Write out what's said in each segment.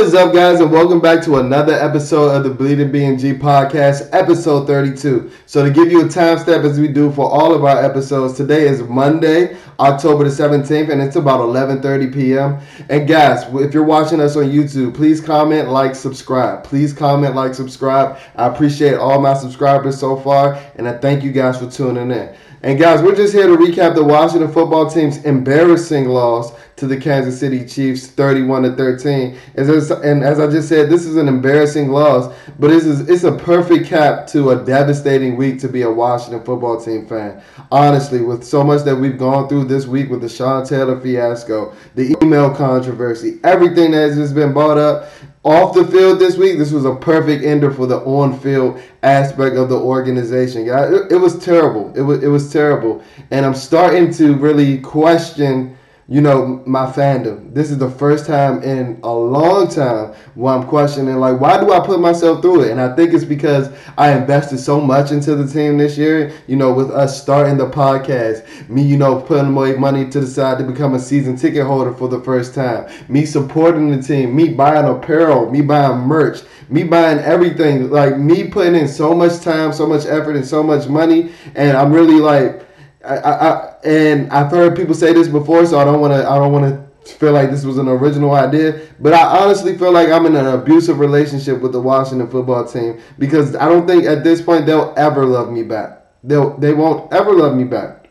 Is up, guys, and welcome back to another episode of the Bleeding BNG podcast, episode 32. So, to give you a time step as we do for all of our episodes, today is Monday, October the 17th, and it's about 11:30 p.m. And guys, if you're watching us on YouTube, please comment, like, subscribe. Please comment, like, subscribe. I appreciate all my subscribers so far, and I thank you guys for tuning in. And guys, we're just here to recap the Washington football team's embarrassing loss to the Kansas City Chiefs, 31 to 13. And as I just said, this is an embarrassing loss, but this is it's a perfect cap to a devastating week to be a Washington football team fan. Honestly, with so much that we've gone through this week with the Sean Taylor fiasco, the email controversy, everything that has just been brought up, off the field this week, this was a perfect ender for the on-field aspect of the organization. Yeah, it, it was terrible. It was it was terrible, and I'm starting to really question you know, my fandom. This is the first time in a long time where I'm questioning, like, why do I put myself through it? And I think it's because I invested so much into the team this year, you know, with us starting the podcast, me, you know, putting away money to the side to become a season ticket holder for the first time, me supporting the team, me buying apparel, me buying merch, me buying everything, like, me putting in so much time, so much effort, and so much money. And I'm really like, I, I, and I've heard people say this before, so I don't want to. I don't want to feel like this was an original idea. But I honestly feel like I'm in an abusive relationship with the Washington football team because I don't think at this point they'll ever love me back. They'll they won't ever love me back.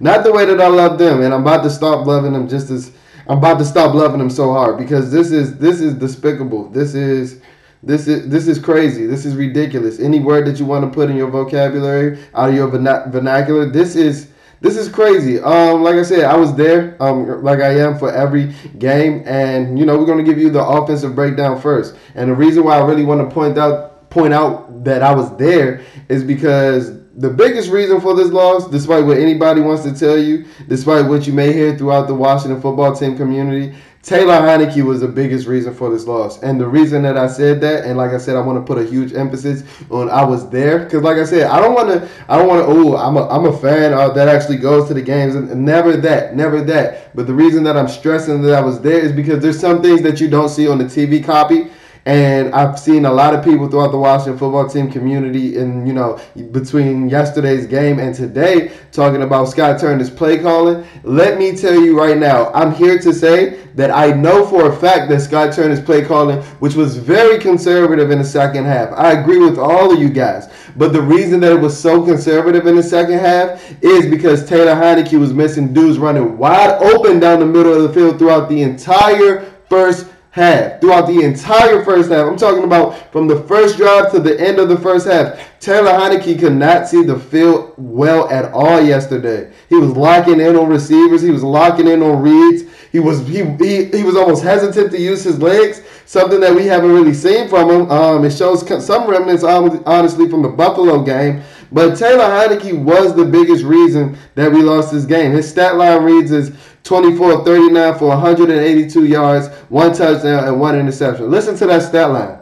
Not the way that I love them, and I'm about to stop loving them just as I'm about to stop loving them so hard because this is this is despicable. This is this is this is crazy. This is ridiculous. Any word that you want to put in your vocabulary, out of your vernacular, this is this is crazy. Um, like I said, I was there, um, like I am for every game, and you know we're gonna give you the offensive breakdown first. And the reason why I really want to point out point out that I was there is because the biggest reason for this loss, despite what anybody wants to tell you, despite what you may hear throughout the Washington football team community, Taylor Heinicke was the biggest reason for this loss. And the reason that I said that, and like I said, I want to put a huge emphasis on I was there. Because like I said, I don't want to, I don't want to, oh, I'm a, I'm a fan uh, that actually goes to the games. And never that, never that. But the reason that I'm stressing that I was there is because there's some things that you don't see on the TV copy and I've seen a lot of people throughout the Washington football team community, and you know, between yesterday's game and today, talking about Scott Turner's play calling. Let me tell you right now, I'm here to say that I know for a fact that Scott Turner's play calling, which was very conservative in the second half. I agree with all of you guys. But the reason that it was so conservative in the second half is because Taylor Heinicke was missing dudes running wide open down the middle of the field throughout the entire first half, throughout the entire first half. I'm talking about from the first drive to the end of the first half. Taylor Heinicke could not see the field well at all yesterday. He was locking in on receivers. He was locking in on reads. He was he, he, he was almost hesitant to use his legs, something that we haven't really seen from him. Um, it shows some remnants, honestly, from the Buffalo game. But Taylor Heinicke was the biggest reason that we lost this game. His stat line reads as 24 39 for 182 yards, one touchdown, and one interception. Listen to that stat line.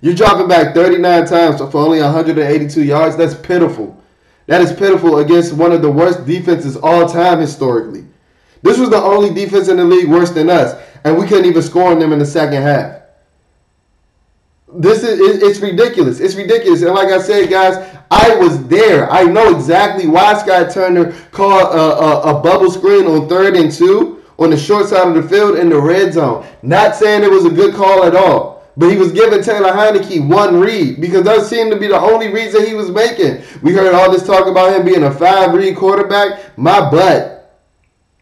You're dropping back 39 times for only 182 yards. That's pitiful. That is pitiful against one of the worst defenses all time historically. This was the only defense in the league worse than us, and we couldn't even score on them in the second half. This is it's ridiculous. It's ridiculous. And like I said, guys, I was there. I know exactly why Scott Turner called a, a, a bubble screen on third and two on the short side of the field in the red zone. Not saying it was a good call at all. But he was giving Taylor Heinicke one read because that seemed to be the only that he was making. We heard all this talk about him being a five read quarterback. My butt.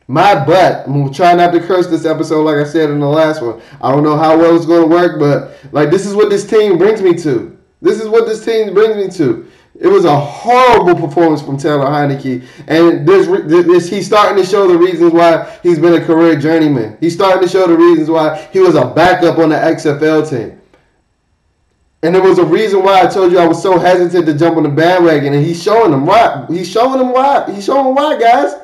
My butt. I'm gonna try not to curse this episode like I said in the last one. I don't know how well it's gonna work, but like this is what this team brings me to. This is what this team brings me to. It was a horrible performance from Taylor Heinicke, and this, this he's starting to show the reasons why he's been a career journeyman. He's starting to show the reasons why he was a backup on the XFL team. And there was a reason why I told you I was so hesitant to jump on the bandwagon, and he's showing them why. He's showing them why. He's showing why, guys.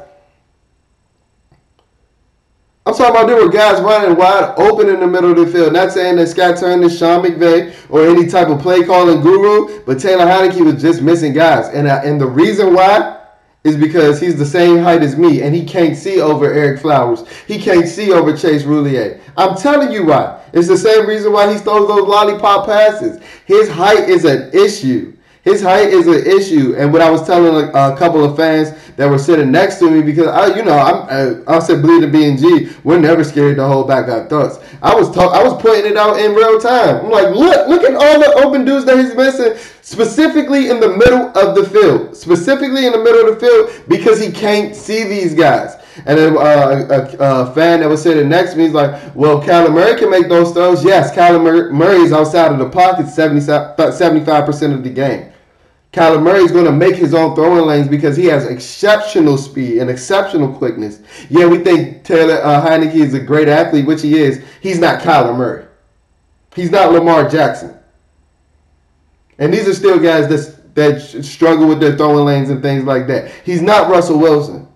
I'm talking about there were guys running wide open in the middle of the field. Not saying that Scott Turner, Sean McVay, or any type of play calling guru, but Taylor Heinicke was just missing guys. And, and the reason why is because he's the same height as me and he can't see over Ereck Flowers. He can't see over Chase Roullier. I'm telling you why. It's the same reason why he throws those lollipop passes. His height is an issue. His height is an issue, and what I was telling a, a, couple of fans that were sitting next to me because I, you know, I'm I, I said bleed the B and G. We're never scared to hold back our thoughts. I was talk, I was pointing it out in real time. I'm like, look, look at all the open dudes that he's missing, specifically in the middle of the field, specifically in the middle of the field because he can't see these guys. And then uh, a, a, fan that was sitting next to me is like, well, Kyler Murray can make those throws. Yes, Kyler Murray is outside of the pocket 70, 75% of the game. Kyler Murray is going to make his own throwing lanes because he has exceptional speed and exceptional quickness. Yeah, we think Taylor uh, Heinicke is a great athlete, which he is. He's not Kyler Murray. He's not Lamar Jackson. And these are still guys that that struggle with their throwing lanes and things like that. He's not Russell Wilson.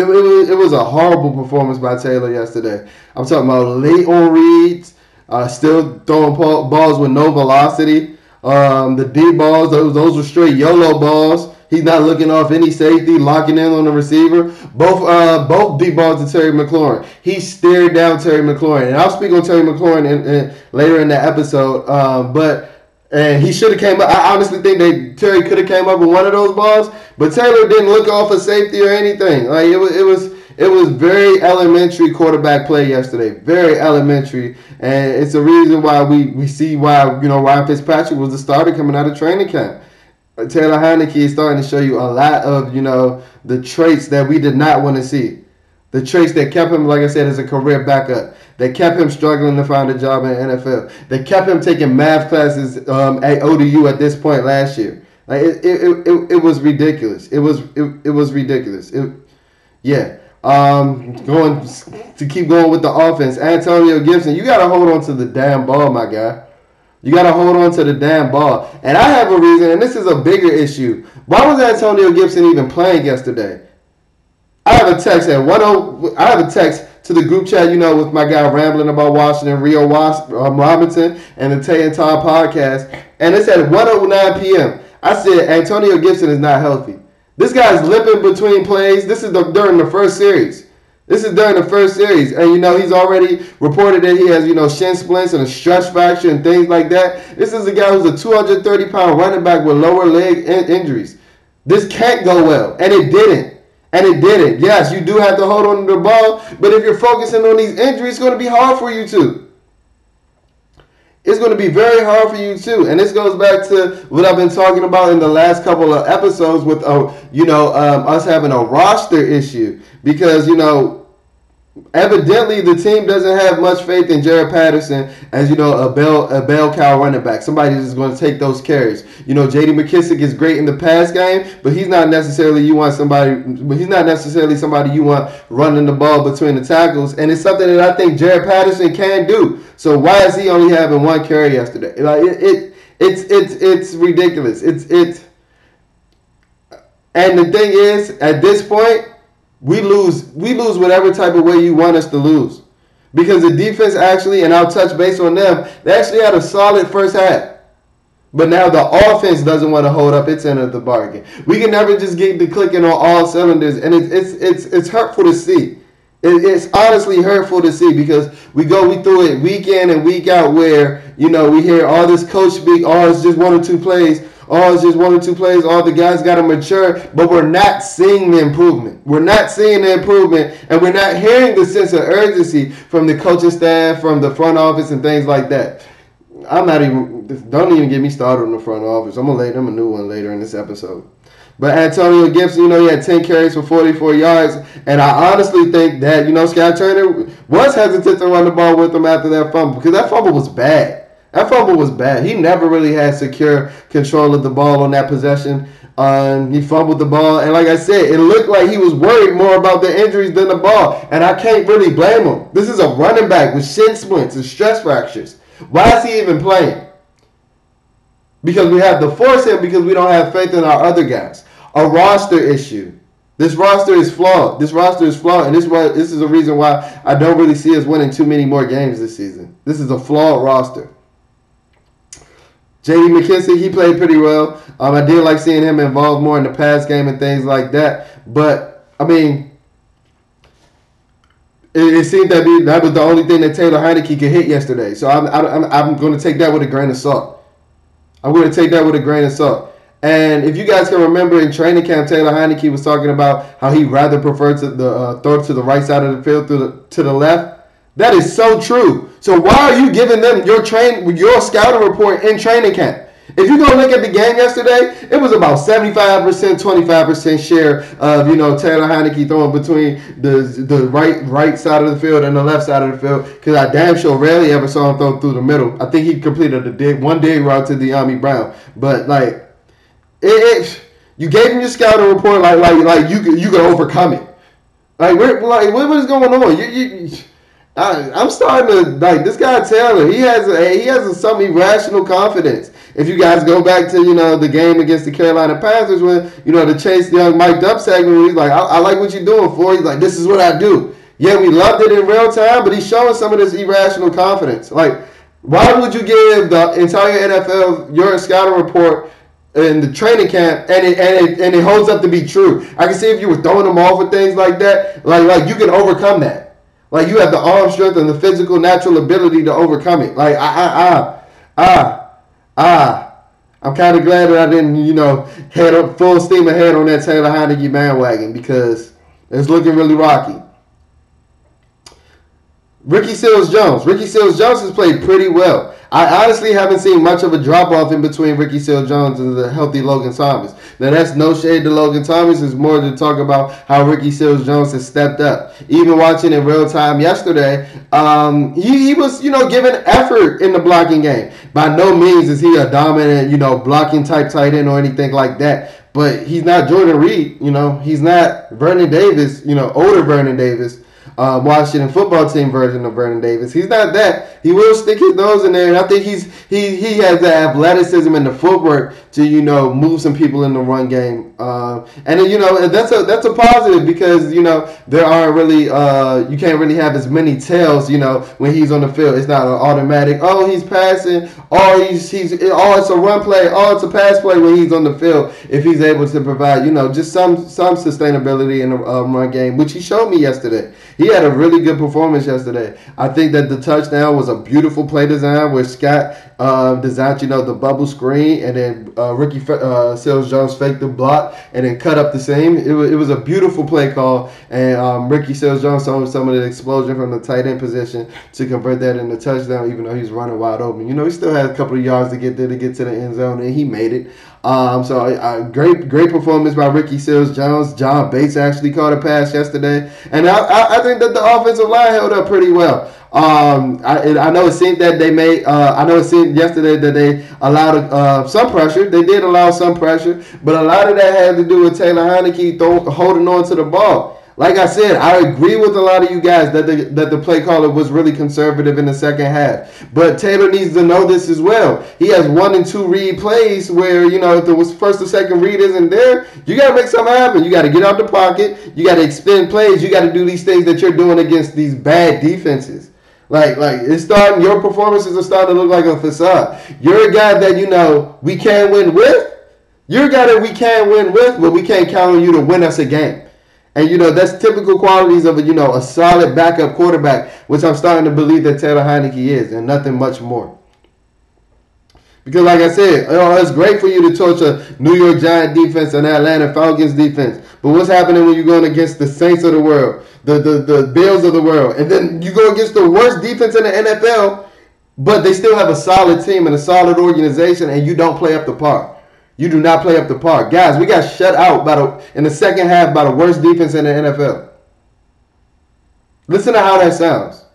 It, it, it was a horrible performance by Taylor yesterday. I'm talking about late on reads, uh, still throwing balls with no velocity. Um, the D balls, those those were straight YOLO balls. He's not looking off any safety, locking in on the receiver. Both uh, both deep balls to Terry McLaurin. He stared down Terry McLaurin, and I'll speak on Terry McLaurin in, in, later in the episode. Um, but and he should have came up. I honestly think that Terry could have came up with one of those balls, but Taylor didn't look off a safety or anything. Like it was, it was it was very elementary quarterback play yesterday. Very elementary. And it's a reason why we, we see why, you know, Ryan Fitzpatrick was the starter coming out of training camp. Uh, Taylor Heinicke is starting to show you a lot of, you know, the traits that we did not want to see. The traits that kept him, like I said, as a career backup. That kept him struggling to find a job in the NFL. That kept him taking math classes um, at ODU at this point last year. Like it, it, it, it was ridiculous. It was it, it was ridiculous. It, yeah. Um, going to keep going with the offense, Antonio Gibson, you got to hold on to the damn ball, my guy. You got to hold on to the damn ball. And I have a reason, and this is a bigger issue. Why was Antonio Gibson even playing yesterday? I have a text at one oh. I have a text to the group chat, you know, with my guy rambling about Washington, Rio Was- um, Robinson, and the Tay and Todd podcast, and it's at 109 p.m. I said Antonio Gibson is not healthy. This guy's limping between plays. This is the, during the first series. This is during the first series, and you know he's already reported that he has you know shin splints and a stress fracture and things like that. This is a guy who's a 230 pound running back with lower leg in- injuries. This can't go well, and it didn't. And it didn't. Yes, you do have to hold on to the ball, but if you're focusing on these injuries, it's going to be hard for you to it's going to be very hard for you too. And this goes back to what I've been talking about in the last couple of episodes with, uh, you know, um, us having a roster issue because you know evidently the team doesn't have much faith in Jaret Patterson as you know a bell a bell cow running back. Somebody is going to take those carries. You know, J.D. McKissic is great in the pass game, but he's not necessarily you want somebody. But he's not necessarily somebody you want running the ball between the tackles, and it's something that I think Jaret Patterson can do. So why is he only having one carry yesterday? Like it, it it's it's it's ridiculous. It's it's. And the thing is, at this point, we lose we lose whatever type of way you want us to lose. Because the defense actually, and I'll touch base on them, they actually had a solid first half. But now the offense doesn't want to hold up its end of the bargain. We can never just get the clicking on all cylinders, and it's it's it's, it's hurtful to see. It, it's honestly hurtful to see because we go we through it week in and week out where you know we hear all this coach speak, oh it's just one or two plays, oh, it's just one or two plays. All the guys got to mature, but we're not seeing the improvement. We're not seeing the improvement, and we're not hearing the sense of urgency from the coaching staff, from the front office, and things like that. I'm not even. Don't even get me started on the front office. I'm gonna lay them a new one later in this episode. But Antonio Gibson, you know, he had 10 carries for 44 yards. And I honestly think that, you know, Scott Turner was hesitant to run the ball with him after that fumble because that fumble was bad. That fumble was bad. He never really had secure control of the ball on that possession. Um, he fumbled the ball, and like I said, it looked like he was worried more about the injuries than the ball. And I can't really blame him. This is a running back with shin splints and stress fractures. Why is he even playing? Because we have to force him because we don't have faith in our other guys. A roster issue. This roster is flawed. This roster is flawed, and this why this is a reason why I don't really see us winning too many more games this season. This is a flawed roster. J.D. McKissic, he played pretty well. Um, I did like seeing him involved more in the pass game and things like that. But I mean, it, it seemed that be that was the only thing that Taylor Heinicke could hit yesterday. So I'm I'm, I'm going to take that with a grain of salt. I'm going to take that with a grain of salt. And if you guys can remember in training camp, Taylor Heinicke was talking about how he rather preferred to the uh, throw to the right side of the field to the, to the left. That is so true. So why are you giving them your train your scouting report in training camp? If you go look at the game yesterday, it was about 75%, 25% share of, you know, Taylor Heinicke throwing between the the right right side of the field and the left side of the field. Because I damn sure rarely ever saw him throw through the middle. I think he completed a dig, one dig route to Dyami Brown. But, like, it, it, you gave him your scouting report like like like you you could overcome it. Like, where, like what, is going on? You, you, I, I'm starting to like this guy Taylor. He has a, he has a, some irrational confidence. If you guys go back to you know the game against the Carolina Panthers when you know the Chase Young mic'd up segment, he's like, I, I like what you're doing for. He's like, this is what I do. Yeah, we loved it in real time, but he's showing some of this irrational confidence. Like, why would you give the entire NFL your scouting report in the training camp and it, and it and it holds up to be true? I can see if you were throwing them off with things like that, like like you can overcome that. Like you have the arm strength and the physical natural ability to overcome it. Like ah ah ah ah ah. I'm kind of glad that I didn't, you know, head up full steam ahead on that Taylor Heinicke bandwagon because it's looking really rocky. Ricky Seals Jones. Ricky Seals Jones has played pretty well. I honestly haven't seen much of a drop off in between Ricky Seals Jones and the healthy Logan Thomas. Now that's no shade to Logan Thomas. It's more to talk about how Ricky Seals Jones has stepped up. Even watching in real time yesterday, um, he, he was you know giving effort in the blocking game. By no means is he a dominant you know blocking type tight end or anything like that. But he's not Jordan Reed. You know he's not Vernon Davis. You know older Vernon Davis uh, Washington football team version of Vernon Davis. He's not that. He will stick his nose in there, and I think he's he he has the athleticism and the footwork to you know move some people in the run game. Uh, and you know that's a that's a positive because you know there aren't really uh, you can't really have as many tails you know when he's on the field. It's not an automatic. Oh, he's passing. Oh, he's he's oh it's a run play. Oh, it's a pass play when he's on the field. If he's able to provide you know just some some sustainability in the uh, run game, which he showed me yesterday. He had a really good performance yesterday. I think that the touchdown was a beautiful play design where Scott uh, designed, you know, the bubble screen, and then uh, Ricky uh, Seals Jones faked the block and then cut up the same. It was, it was a beautiful play call, and um, Ricky Seals Jones saw some of the explosion from the tight end position to convert that into touchdown, even though he's running wide open. You know, he still had a couple of yards to get there to get to the end zone, and he made it. Um, so uh, great, great performance by Ricky Seals Jones. John Bates actually caught a pass yesterday, and I, I, I think that the offensive line held up pretty well. Um, I, I know it seemed that they made. Uh, I know it seemed yesterday that they allowed uh, some pressure. They did allow some pressure, but a lot of that had to do with Taylor Heinicke throw, holding on to the ball. Like I said, I agree with a lot of you guys that the that the play caller was really conservative in the second half. But Taylor needs to know this as well. He has one and two read plays where you know if the first or second read isn't there, you got to make something happen. You got to get out the pocket. You got to extend plays. You got to do these things that you're doing against these bad defenses. Like, like it's starting. Your performances are starting to look like a facade. You're a guy that you know we can win with. You're a guy that we can win with, but we can't count on you to win us a game. And you know that's typical qualities of a you know a solid backup quarterback, which I'm starting to believe that Taylor Heinicke is, and nothing much more. Because like I said, you know, it's great for you to a New York Giant defense and Atlanta Falcons defense. But what's happening when you're going against the Saints of the world, the, the, the Bills of the world, and then you go against the worst defense in the NFL, but they still have a solid team and a solid organization, and you don't play up the par. You do not play up the park. Guys, we got shut out by the, in the second half by the worst defense in the NFL. Listen to how that sounds.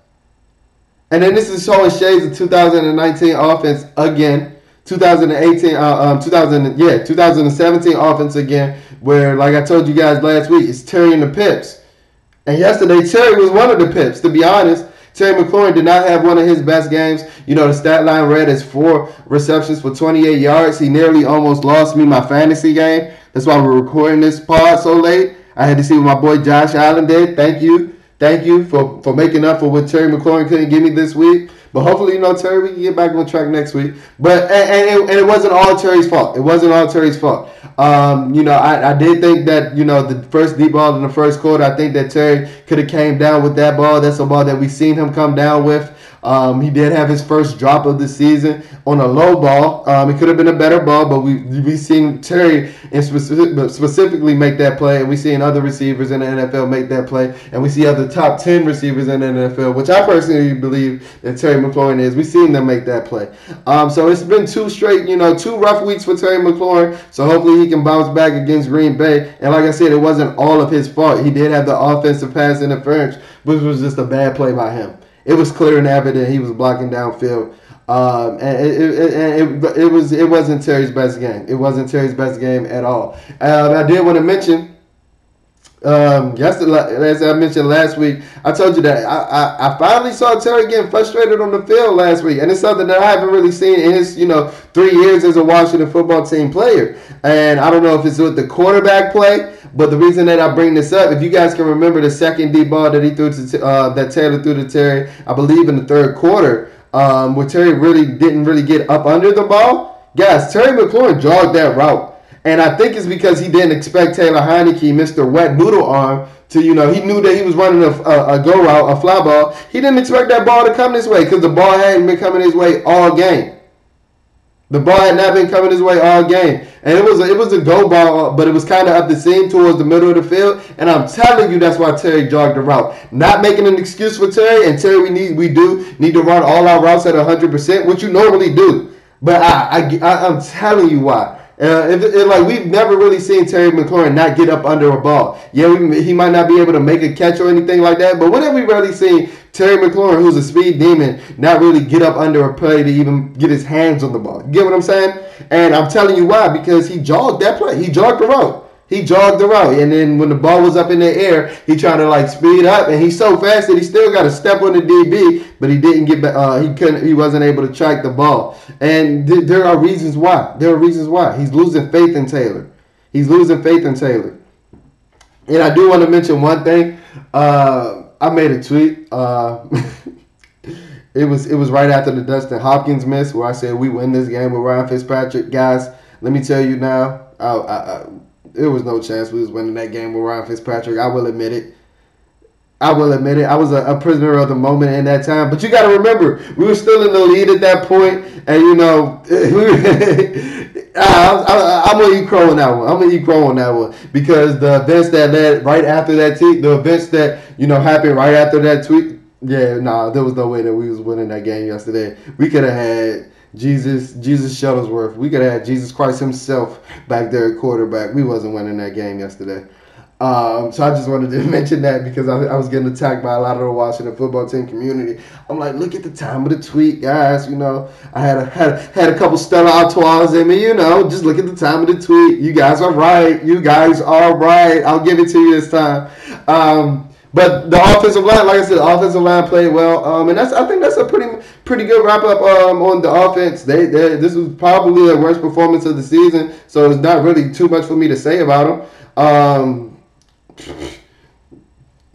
And then this is showing shades of 2019 offense again. 2018, uh, um, 2000, yeah, 2017 offense again, where, like I told you guys last week, it's Terry and the Pips. And yesterday, Terry was one of the Pips, to be honest. Terry McLaurin did not have one of his best games. You know, the stat line read as four receptions for 28 yards. He nearly almost lost me my fantasy game. That's why we're recording this pod so late. I had to see what my boy Josh Allen did. Thank you. Thank you for, for making up for what Terry McLaurin couldn't give me this week. But hopefully, you know, Terry, we can get back on track next week. But and, and, it, and it wasn't all Terry's fault. It wasn't all Terry's fault. Um, you know, I, I did think that, you know, the first deep ball in the first quarter, I think that Terry could have came down with that ball. That's a ball that we've seen him come down with. Um, he did have his first drop of the season on a low ball. Um, it could have been a better ball, but we we seen Terry in specific, specifically make that play, and we seen other receivers in the NFL make that play, and we see other top ten receivers in the NFL, which I personally believe that Terry McLaurin is. We seen them make that play. Um, so it's been two straight, you know, two rough weeks for Terry McLaurin. So hopefully he can bounce back against Green Bay. And like I said, it wasn't all of his fault. He did have the offensive pass interference, which was just a bad play by him it was clear and evident he was blocking downfield. Um, and it, it, it, it, was it wasn't Terry's best game. It wasn't Terry's best game at all. Um, I did want to mention. Um, yesterday, as I mentioned last week, I told you that I, I, I, finally saw Terry getting frustrated on the field last week, and it's something that I haven't really seen in his you know three years as a Washington football team player. And I don't know if it's with the quarterback play, but the reason that I bring this up, if you guys can remember the second deep ball that he threw to uh, that Taylor threw to Terry, I believe in the third quarter, um, where Terry really didn't really get up under the ball. Guys, Terry McLaurin jogged that route. And I think it's because he didn't expect Taylor Heinicke, Mr. Wet Noodle Arm, to, you know, he knew that he was running a, a, a, go route, a fly ball. He didn't expect that ball to come this way because the ball hadn't been coming his way all game. The ball had not been coming his way all game, and it was a, it was a go ball, but it was kind of up the seam towards the middle of the field. And I'm telling you, that's why Terry jogged the route. Not making an excuse for Terry, and Terry, we need we do need to run all our routes at 100, percent which you normally do. But I, I, I'm telling you why. Uh, like we've never really seen Terry McLaurin not get up under a ball. Yeah, we, he might not be able to make a catch or anything like that, but what have we really seen Terry McLaurin, who's a speed demon, not really get up under a play to even get his hands on the ball? You get what I'm saying? And I'm telling you why because he jogged that play. He jogged the route. He jogged the route, and then when the ball was up in the air, he tried to like speed up, and he's so fast that he still got to step on the DB, but he didn't get back. Uh, he couldn't. He wasn't able to track the ball, and th- there are reasons why. There are reasons why he's losing faith in Taylor. He's losing faith in Taylor. And I do want to mention one thing. Uh, I made a tweet. Uh, it was it was right after the Dustin Hopkins miss, where I said we win this game with Ryan Fitzpatrick. Guys, let me tell you now. I, I, there was no chance we was winning that game with Ryan Fitzpatrick. I will admit it. I will admit it. I was a, a prisoner of the moment in that time. But you got to remember, we were still in the lead at that point, and you know, I, am gonna eat crow on that one. I'm gonna eat crow on that one because the events that led right after that tweet, the events that you know happened right after that tweet. Yeah, nah, there was no way that we was winning that game yesterday. We could have had Jesus, Jesus Shuttlesworth. We could have had Jesus Christ Himself back there at quarterback. We wasn't winning that game yesterday. Um, so I just wanted to mention that because I, I, was getting attacked by a lot of the Washington football team community. I'm like, look at the time of the tweet, guys. You know, I had a had, had a couple Stella Artois in me. You know, just look at the time of the tweet. You guys are right. You guys are right. I'll give it to you this time. Um, but the offensive line, like I said, the offensive line played well, um, and that's I think that's a pretty pretty good wrap up um, on the offense. They, they this was probably their worst performance of the season, so it's not really too much for me to say about them. Um,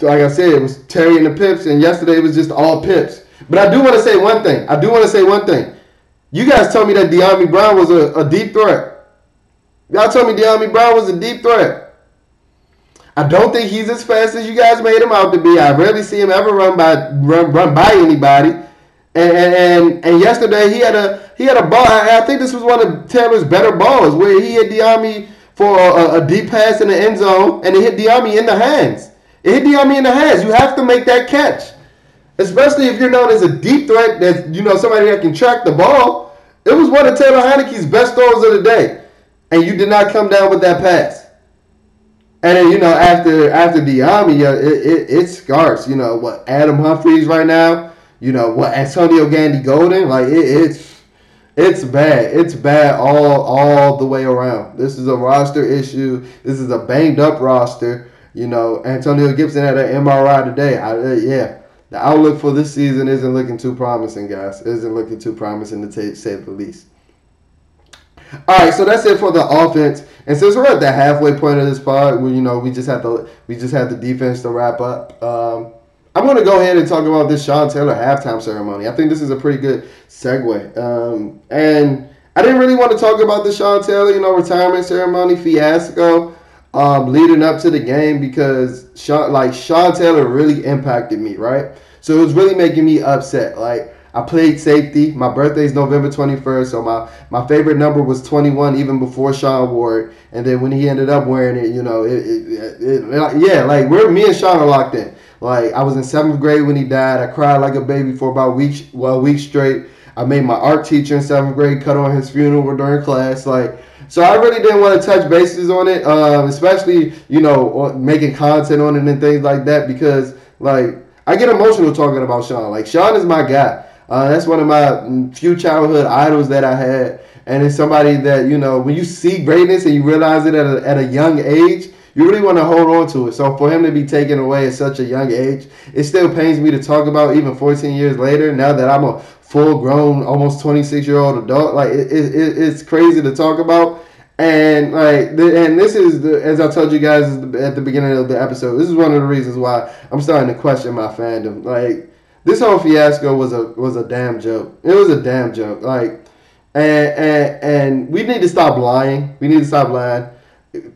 like I said, it was Terry and the Pips, and yesterday it was just all Pips. But I do want to say one thing. I do want to say one thing. You guys told me that Dyami Brown was a, a deep threat. Y'all told me Dyami Brown was a deep threat. I don't think he's as fast as you guys made him out to be. I rarely see him ever run by run, run by anybody. And, and and yesterday he had a he had a ball. I, think this was one of Taylor's better balls where he hit Dyami for a, a, deep pass in the end zone and it hit Dyami in the hands. It hit Dyami in the hands. You have to make that catch, especially if you're known as a deep threat. That you know somebody that can track the ball. It was one of Taylor Heinicke's best throws of the day, and you did not come down with that pass. And then you know after after yeah, it, it, it's scarce. You know what Adam Humphries right now. You know what Antonio Gandy Golden. Like it, it's it's bad. It's bad all all the way around. This is a roster issue. This is a banged up roster. You know Antonio Gibson had an MRI today. I, uh, yeah, the outlook for this season isn't looking too promising, guys. Isn't looking too promising to t- say the least. All right, so that's it for the offense. And since we're at the halfway point of this pod, we you know we just have to we just have the defense to wrap up. Um, I'm going to go ahead and talk about this Sean Taylor halftime ceremony. I think this is a pretty good segue. Um, and I didn't really want to talk about the Sean Taylor, you know, retirement ceremony fiasco um, leading up to the game because Sean, like Sean Taylor really impacted me, right? So it was really making me upset. Like I played safety. My birthday is November 21st, so my, my favorite number was 21 even before Sean wore it. And then when he ended up wearing it, you know, it, it, it, yeah, like we're me and Sean are locked in. Like I was in seventh grade when he died. I cried like a baby for about weeks, well, a week straight. I made my art teacher in seventh grade cut on his funeral during class. Like, so I really didn't want to touch bases on it, um, especially you know making content on it and things like that because like I get emotional talking about Sean. Like Sean is my guy. Uh, that's one of my few childhood idols that I had, and it's somebody that you know when you see greatness and you realize it at a, at a young age, you really want to hold on to it. So for him to be taken away at such a young age, it still pains me to talk about even 14 years later. Now that I'm a full grown, almost 26 year old adult, like it, it, it's crazy to talk about. And like, and this is the, as I told you guys at the beginning of the episode. This is one of the reasons why I'm starting to question my fandom. Like, this whole fiasco was a was a damn joke. It was a damn joke. Like, and and and we need to stop lying. We need to stop lying.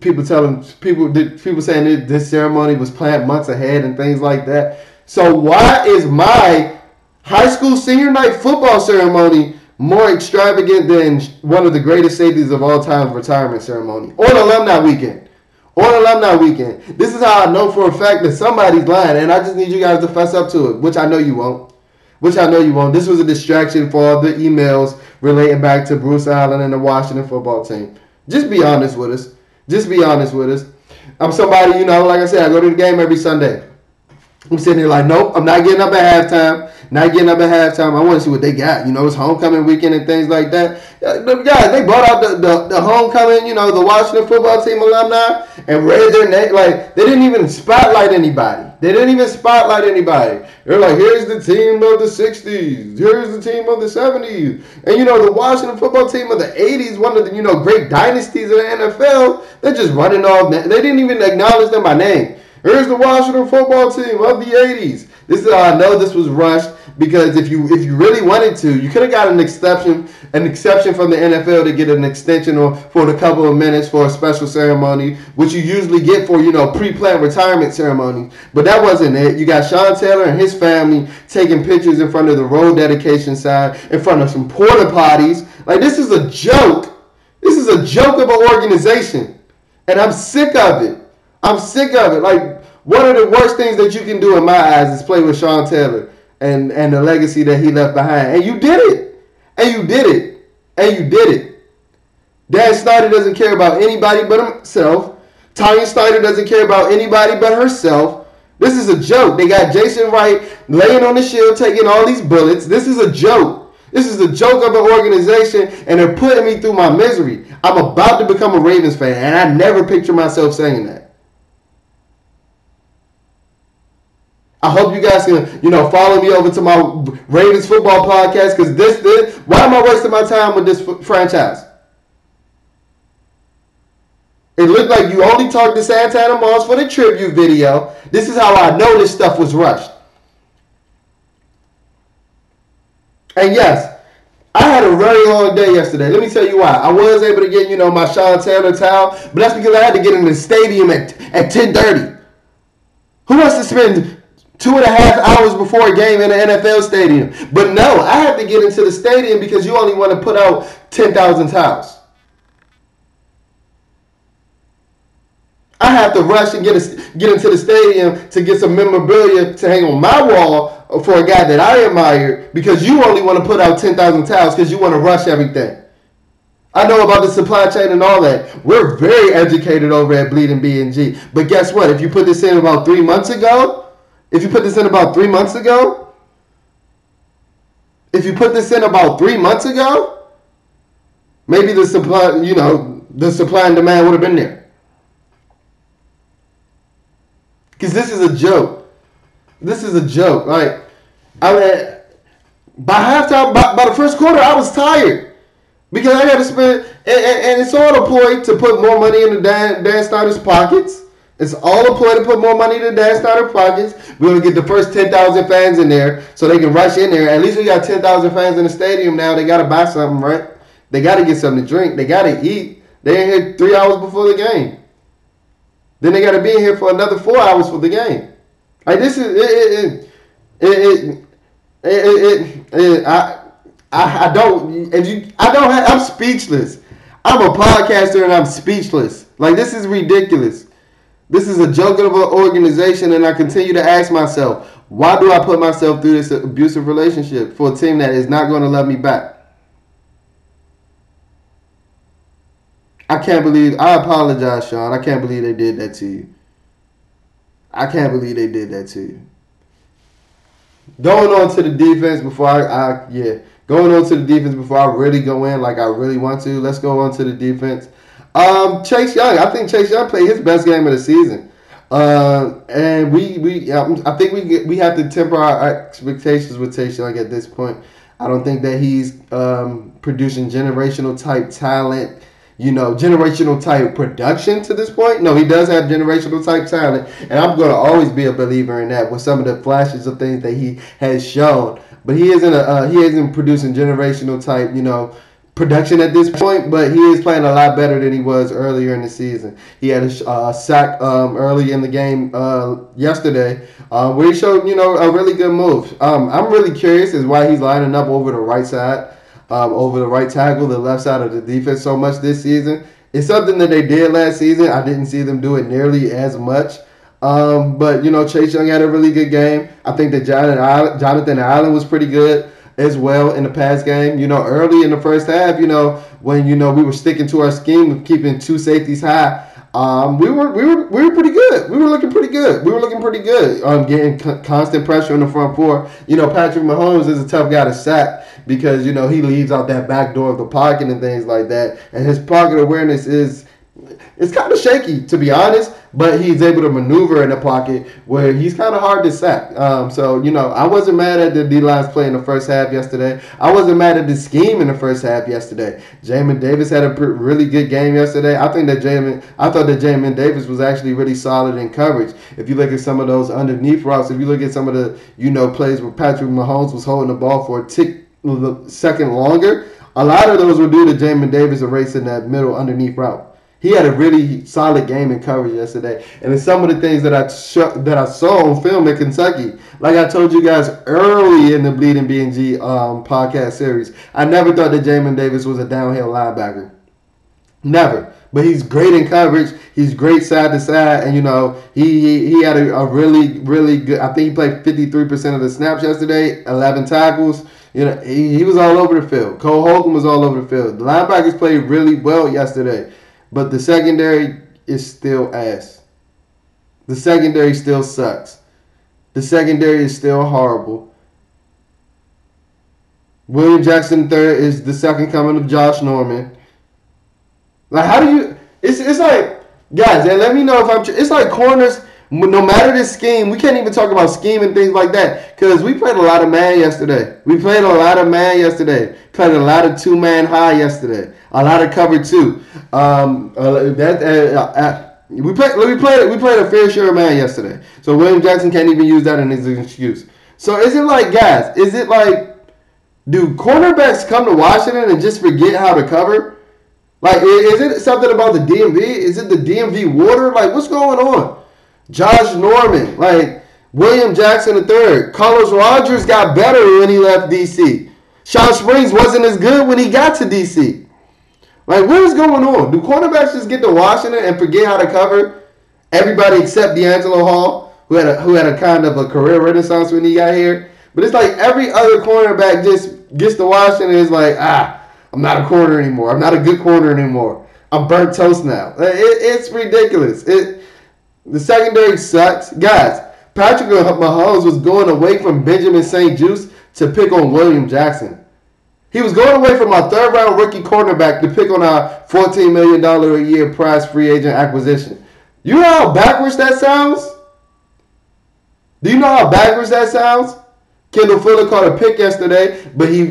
People telling people people saying this ceremony was planned months ahead and things like that. So why is my high school senior night football ceremony more extravagant than one of the greatest safeties of all time retirement ceremony on alumni weekend? On alumni weekend. This is how I know for a fact that somebody's lying, and I just need you guys to fess up to it, which I know you won't. Which I know you won't. This was a distraction for all the emails relating back to Bruce Allen and the Washington football team. Just be honest with us. Just be honest with us. I'm somebody, you know, like I said, I go to the game every Sunday. I'm sitting here like, nope, I'm not getting up at halftime. Not getting up at halftime. I want to see what they got. You know, it's homecoming weekend and things like that. Guys, they brought out the, the, the homecoming, you know, the Washington football team alumni and read their name. Like, they didn't even spotlight anybody. They didn't even spotlight anybody. They're like, here's the team of the 60s. Here's the team of the 70s. And, you know, the Washington football team of the 80s, one of the, you know, great dynasties of the NFL, they're just running off. They didn't even acknowledge them by name. Here's the Washington football team of the 80s. This is I know this was rushed because if you if you really wanted to, you could have got an exception an exception from the NFL to get an extension or for a couple of minutes for a special ceremony, which you usually get for you know pre-planned retirement ceremonies. But that wasn't it. You got Sean Taylor and his family taking pictures in front of the road dedication sign, in front of some porta potties. Like this is a joke. This is a joke of an organization, and I'm sick of it. I'm sick of it. Like one of the worst things that you can do in my eyes is play with Sean Taylor and and the legacy that he left behind. And you did it. And you did it. And you did it. Dan Snyder doesn't care about anybody but himself. Tanya Snyder doesn't care about anybody but herself. This is a joke. They got Jason Wright laying on the shield taking all these bullets. This is a joke. This is a joke of an organization, and they're putting me through my misery. I'm about to become a Ravens fan, and I never picture myself saying that. I hope you guys can, you know, follow me over to my Ravens football podcast because this, this, why am I wasting my time with this f- franchise? It looked like you only talked to Santana Moss for the tribute video. This is how I know this stuff was rushed. And yes, I had a very long day yesterday. Let me tell you why. I was able to get, you know, my Sean Taylor towel, but that's because I had to get in the stadium at, at 1030. Who wants to spend two and a half hours before a game in an NFL stadium. But no, I have to get into the stadium because you only want to put out 10,000 towels. I have to rush and get a, get into the stadium to get some memorabilia to hang on my wall for a guy that I admire because you only want to put out 10,000 towels because you want to rush everything. I know about the supply chain and all that. We're very educated over at Bleeding B&G. But guess what? If you put this in about three months ago, if you put this in about three months ago, if you put this in about three months ago, maybe the supply, you know, the supply and demand would have been there. Because this is a joke. This is a joke. Like, I mean, by halftime, by, by the first quarter, I was tired because I had to spend, and, and, and, it's all a ploy to put more money in the Dan, Dan Snyder's pockets It's all a ploy to put more money in Dan Snyder projects. We're gonna get the first ten thousand fans in there so they can rush in there. At least we got ten thousand fans in the stadium now. They gotta buy something, right? They gotta get something to drink. They gotta eat. They ain't here three hours before the game. Then they gotta be in here for another four hours for the game. Like this is it. It it it, it, it, it I. I, I don't and you I don't have, I'm speechless. I'm a podcaster and I'm speechless. Like this is ridiculous. This is a joke of an organization, and I continue to ask myself, why do I put myself through this abusive relationship for a team that is not going to love me back? I can't believe. I apologize, Sean. I can't believe they did that to you. I can't believe they did that to you. Going on to the defense before I, I yeah, going on to the defense before I really go in like I really want to. Let's go on to the defense. Um, Chase Young, I think Chase Young played his best game of the season. Uh, and we we I think we get, we have to temper our expectations with Chase Young at this point. I don't think that he's um, producing generational type talent, you know, generational type production to this point. No, he does have generational type talent, and I'm going to always be a believer in that with some of the flashes of things that he has shown. But he isn't a uh, he isn't producing generational type, you know, production at this point, but he is playing a lot better than he was earlier in the season. He had a uh, sack um, early in the game uh, yesterday, uh, where he showed you know a really good move. Um, I'm really curious as why he's lining up over the right side, um, over the right tackle, the left side of the defense so much this season. It's something that they did last season. I didn't see them do it nearly as much. Um, but you know, Chase Young had a really good game. I think that Jonathan Allen was pretty good as well in the past game. You know, early in the first half, you know, when you know we were sticking to our scheme of keeping two safeties high, um, we were we were we were pretty good. We were looking pretty good. We were looking pretty good. Um, getting constant pressure on the front four. You know, Patrick Mahomes is a tough guy to sack because you know he leaves out that back door of the pocket and things like that, and his pocket awareness is it's kind of shaky to be honest but he's able to maneuver in the pocket where he's kind of hard to sack. Um, so, you know, I wasn't mad at the D line's play in the first half yesterday. I wasn't mad at the scheme in the first half yesterday. Jamin Davis had a really good game yesterday. I think that Jamin, I thought that Jamin Davis was actually really solid in coverage. If you look at some of those underneath routes, if you look at some of the, you know, plays where Patrick Mahomes was holding the ball for a tick second longer, a lot of those were due to Jamin Davis erasing that middle underneath route he had a really solid game in coverage yesterday. And some of the things that I sh- that I saw on film in Kentucky. Like I told you guys early in the Bleeding BNG um, podcast series, I never thought that Jamin Davis was a downhill linebacker. Never. But he's great in coverage. He's great side to side, and you know he he, he had a, a really really good. I think he played fifty three percent of the snaps yesterday. Eleven tackles. You know he, he was all over the field. Cole Holcomb was all over the field. The linebackers played really well yesterday. But the secondary is still ass. The secondary still sucks. The secondary is still horrible. William Jackson III is the second coming of Josh Norman. Like, how do you? It's it's like guys, and let me know if I'm. It's like corners. No matter the scheme, we can't even talk about scheme and things like that because we played a lot of man yesterday. We played a lot of man yesterday. Played a lot of two man high yesterday a lot of cover two. Um, uh, that uh, uh, we played we played we played a fair share of man yesterday. So William Jackson can't even use that as an excuse. So is it like guys? Is it like do cornerbacks come to Washington and just forget how to cover? Like is it something about the DMV? Is it the DMV water? Like what's going on? Josh Norman, like William Jackson III, Carlos Rogers got better when he left DC. Shawn Springs wasn't as good when he got to DC. Like, what is going on? Do cornerbacks just get to Washington and forget how to cover everybody except DeAngelo Hall, who had a, who had a kind of a career renaissance when he got here? But it's like every other cornerback just gets to Washington is like, ah, I'm not a corner anymore. I'm not a good corner anymore. I'm burnt toast now. It, it's ridiculous. It the secondary sucks, guys. Patrick Mahomes was going away from Benjamin St-Juste to pick on William Jackson. He was going away from our third round rookie cornerback to pick on our $14 million a year prize free agent acquisition. You know how backwards that sounds? Do you know how backwards that sounds? Kendall Fuller caught a pick yesterday, but he,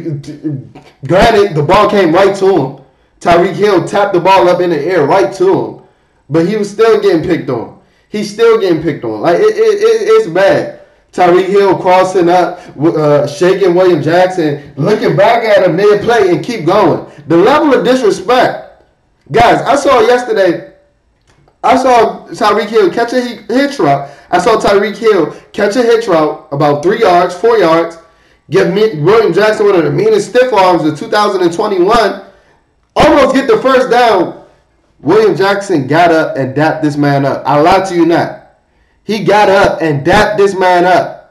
granted, the ball came right to him. Tyreek Hill tapped the ball up in the air right to him, but he was still getting picked on. he's still getting picked on. Like it, it, it it's bad. Tyreek Hill crossing up, uh, shaking William Jackson, looking back at him mid play and keep going. The level of disrespect, guys. I saw yesterday. I saw Tyreek Hill catch a hitch route. I saw Tyreek Hill catch a hitch route about three yards, four yards, give me, William Jackson one of the meanest stiff arms of 2021, almost get the first down. William Jackson got up and dapped this man up. I lie to you not. He got up and dapped this man up.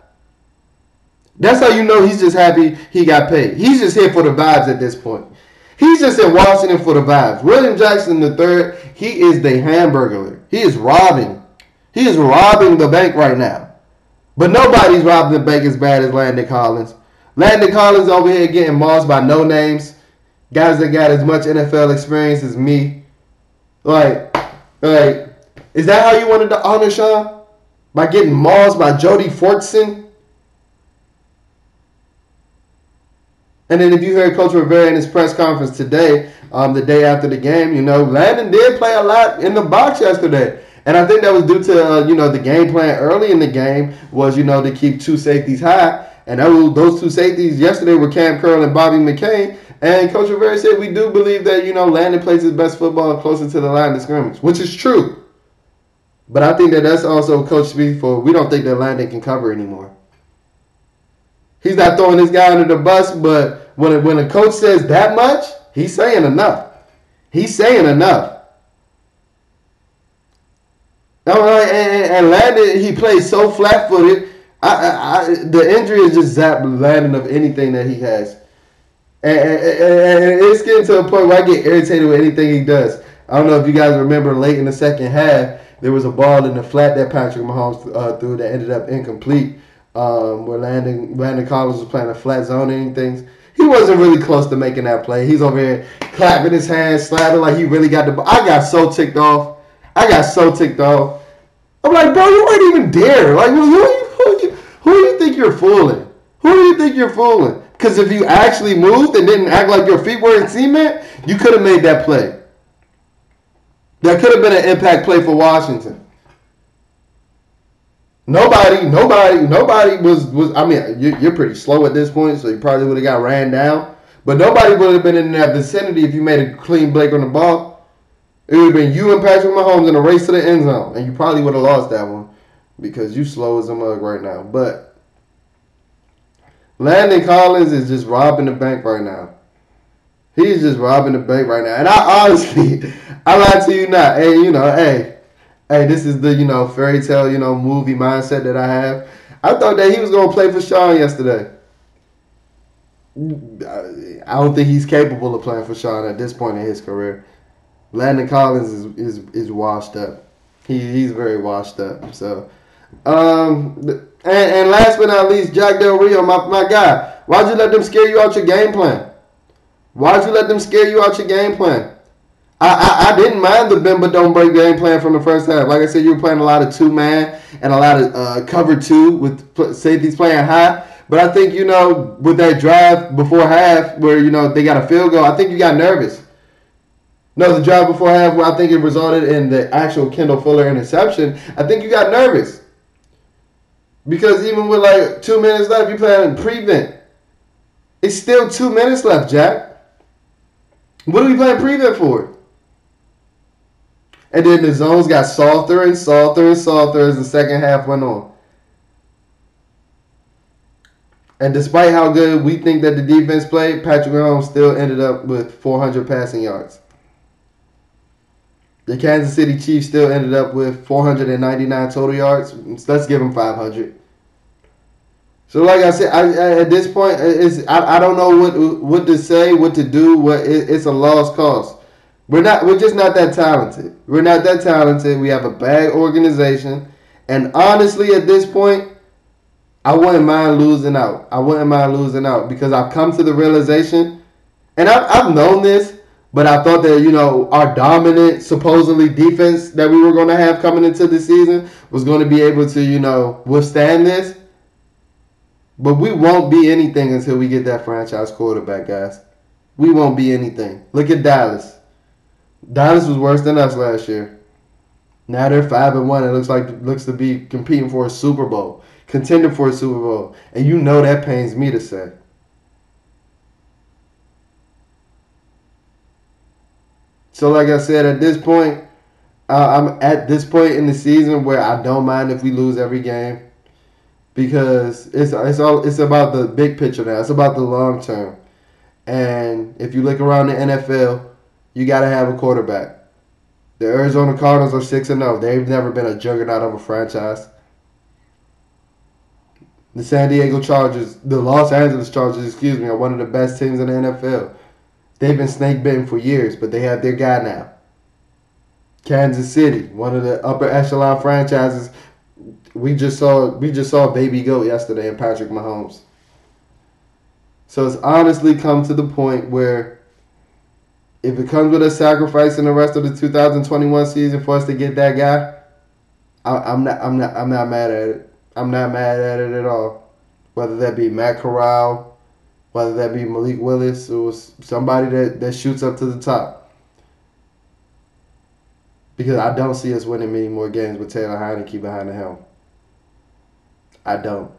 That's how you know he's just happy he got paid. He's just here for the vibes at this point. He's just in Washington for the vibes. William Jackson III, he is the hamburglar. He is robbing. He is robbing the bank right now. But nobody's robbing the bank as bad as Landon Collins. Landon Collins over here getting mossed by no names. Guys that got as much NFL experience as me. Like, like, is that how you wanted to honor Sean? By getting mauled by Jody Fortson. And then if you heard Coach Rivera in his press conference today, um, the day after the game, you know, Landon did play a lot in the box yesterday. And I think that was due to, uh, you know, the game plan early in the game was, you know, to keep two safeties high. And was, those two safeties yesterday were Cam Curl and Bobby McCain. And Coach Rivera said, we do believe that, you know, Landon plays his best football closer to the line of scrimmage, which is true. But I think that that's also Coach speak for. We don't think that Landon can cover anymore. He's not throwing this guy under the bus, but when a, when a coach says that much, he's saying enough. He's saying enough. All right, and, and Landon, he plays so flat-footed. I, I, I, the injury is just zapped Landon of anything that he has. And, and, and, it's getting to a point where I get irritated with anything he does. I don't know if you guys remember late in the second half, there was a ball in the flat that Patrick Mahomes uh, threw that ended up incomplete. Um, where Landon Landon Collins was playing a flat zone and things. He wasn't really close to making that play. He's over here clapping his hands, slapping like he really got the ball. I got so ticked off. I got so ticked off. I'm like, bro, you weren't even there. Like, who, who, who, who do you think you're fooling? Who do you think you're fooling? Because if you actually moved and didn't act like your feet were in cement, you could have made that play. That could have been an impact play for Washington. Nobody, nobody, nobody was was. I mean, you're pretty slow at this point, so you probably would have got ran down. But nobody would have been in that vicinity if you made a clean break on the ball. It would have been you and Patrick Mahomes in a race to the end zone, and you probably would have lost that one because you slow as a mug right now. But Landon Collins is just robbing the bank right now. He's just robbing the bank right now. And I honestly, I lie to you not. Hey, you know, hey, hey, this is the, you know, fairy tale, you know, movie mindset that I have. I thought that he was going to play for Sean yesterday. I don't think he's capable of playing for Sean at this point in his career. Landon Collins is is, is washed up. He, he's very washed up. So, um, and, and last but not least, Jack Del Rio, my, my guy. Why'd you let them scare you out your game plan? Why'd you let them scare you out your game plan? I, I, I didn't mind the bend but don't break game plan from the first half. Like I said, you were playing a lot of two man and a lot of uh, cover two with safeties playing high. But I think you know with that drive before half where you know they got a field goal, I think you got nervous. No, the drive before half where I think it resulted in the actual Kendall Fuller interception. I think you got nervous because even with like two minutes left, you're playing prevent. It's still two minutes left, Jack. What are we playing prevent for? And then the zones got softer and softer and softer as the second half went on. And despite how good we think that the defense played, Patrick Mahomes still ended up with 400 passing yards. The Kansas City Chiefs still ended up with 499 total yards. let's give them 500. So, like I said, I, I, at this point, it's I, I don't know what what to say, what to do. What it, it's a lost cause. We're not. We're just not that talented. We're not that talented. We have a bad organization, and honestly, at this point, I wouldn't mind losing out. I wouldn't mind losing out because I've come to the realization, and I've, I've known this, but I thought that you know our dominant, supposedly defense that we were going to have coming into the season was going to be able to you know withstand this but we won't be anything until we get that franchise quarterback, guys. We won't be anything. Look at Dallas. Dallas was worse than us last year. Now they're five and one. It looks like looks to be competing for a Super Bowl, contending for a Super Bowl, and you know that pains me to say. So, like I said, at this point, uh, I'm at this point in the season where I don't mind if we lose every game because it's it's all it's about the big picture now. It's about the long term. And if you look around the NFL, you got to have a quarterback. The Arizona Cardinals are 6 and 0. They've never been a juggernaut of a franchise. The San Diego Chargers, the Los Angeles Chargers, excuse me, are one of the best teams in the NFL. They've been snake bitten for years, but they have their guy now. Kansas City, one of the upper echelon franchises. We just saw we just saw Baby Goat yesterday in Patrick Mahomes. So it's honestly come to the point where if it comes with a sacrifice in the rest of the 2021 season for us to get that guy, I, am not I'm not I'm not mad at it. I'm not mad at it at all. Whether that be Matt Corral, whether that be Malik Willis or somebody that, that shoots up to the top. Because I don't see us winning many more games with Taylor Heinicke behind the helm. I don't.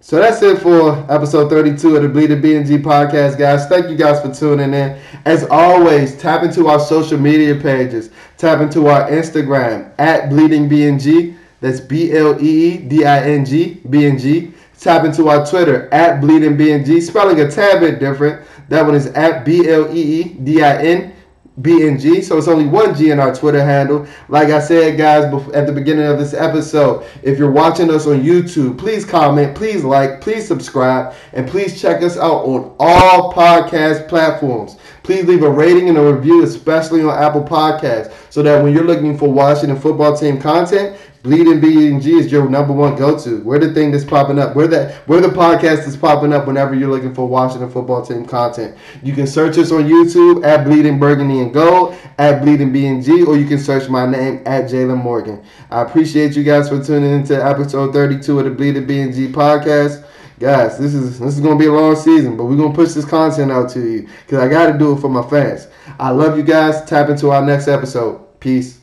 So that's it for episode 32 of the Bleeding BNG podcast, guys. Thank you guys for tuning in. As always, tap into our social media pages. Tap into our Instagram at Bleeding BNG. That's B L E E D I N G B N G. Tap into our Twitter at Bleeding BNG. Spelling a tad bit different. That one is at B L E E D I N BNG. So it's only one G in our Twitter handle. Like I said, guys, at the beginning of this episode, if you're watching us on YouTube, please comment, please like, please subscribe, and please check us out on all podcast platforms. Please leave a rating and a review, especially on Apple Podcasts, so that when you're looking for Washington football team content, Bleeding BNG is your number one go-to. We're the thing that's popping up. We're the we're the podcast that's popping up whenever you're looking for Washington football team content. You can search us on YouTube at Bleeding Burgundy and Gold, at Bleeding BNG, or you can search my name at Jalen Morgan. I appreciate you guys for tuning into episode 32 of the Bleeding BNG podcast. Guys, this is this is gonna be a long season, but we're gonna push this content out to you because I gotta do it for my fans. I love you guys. Tap into our next episode. Peace.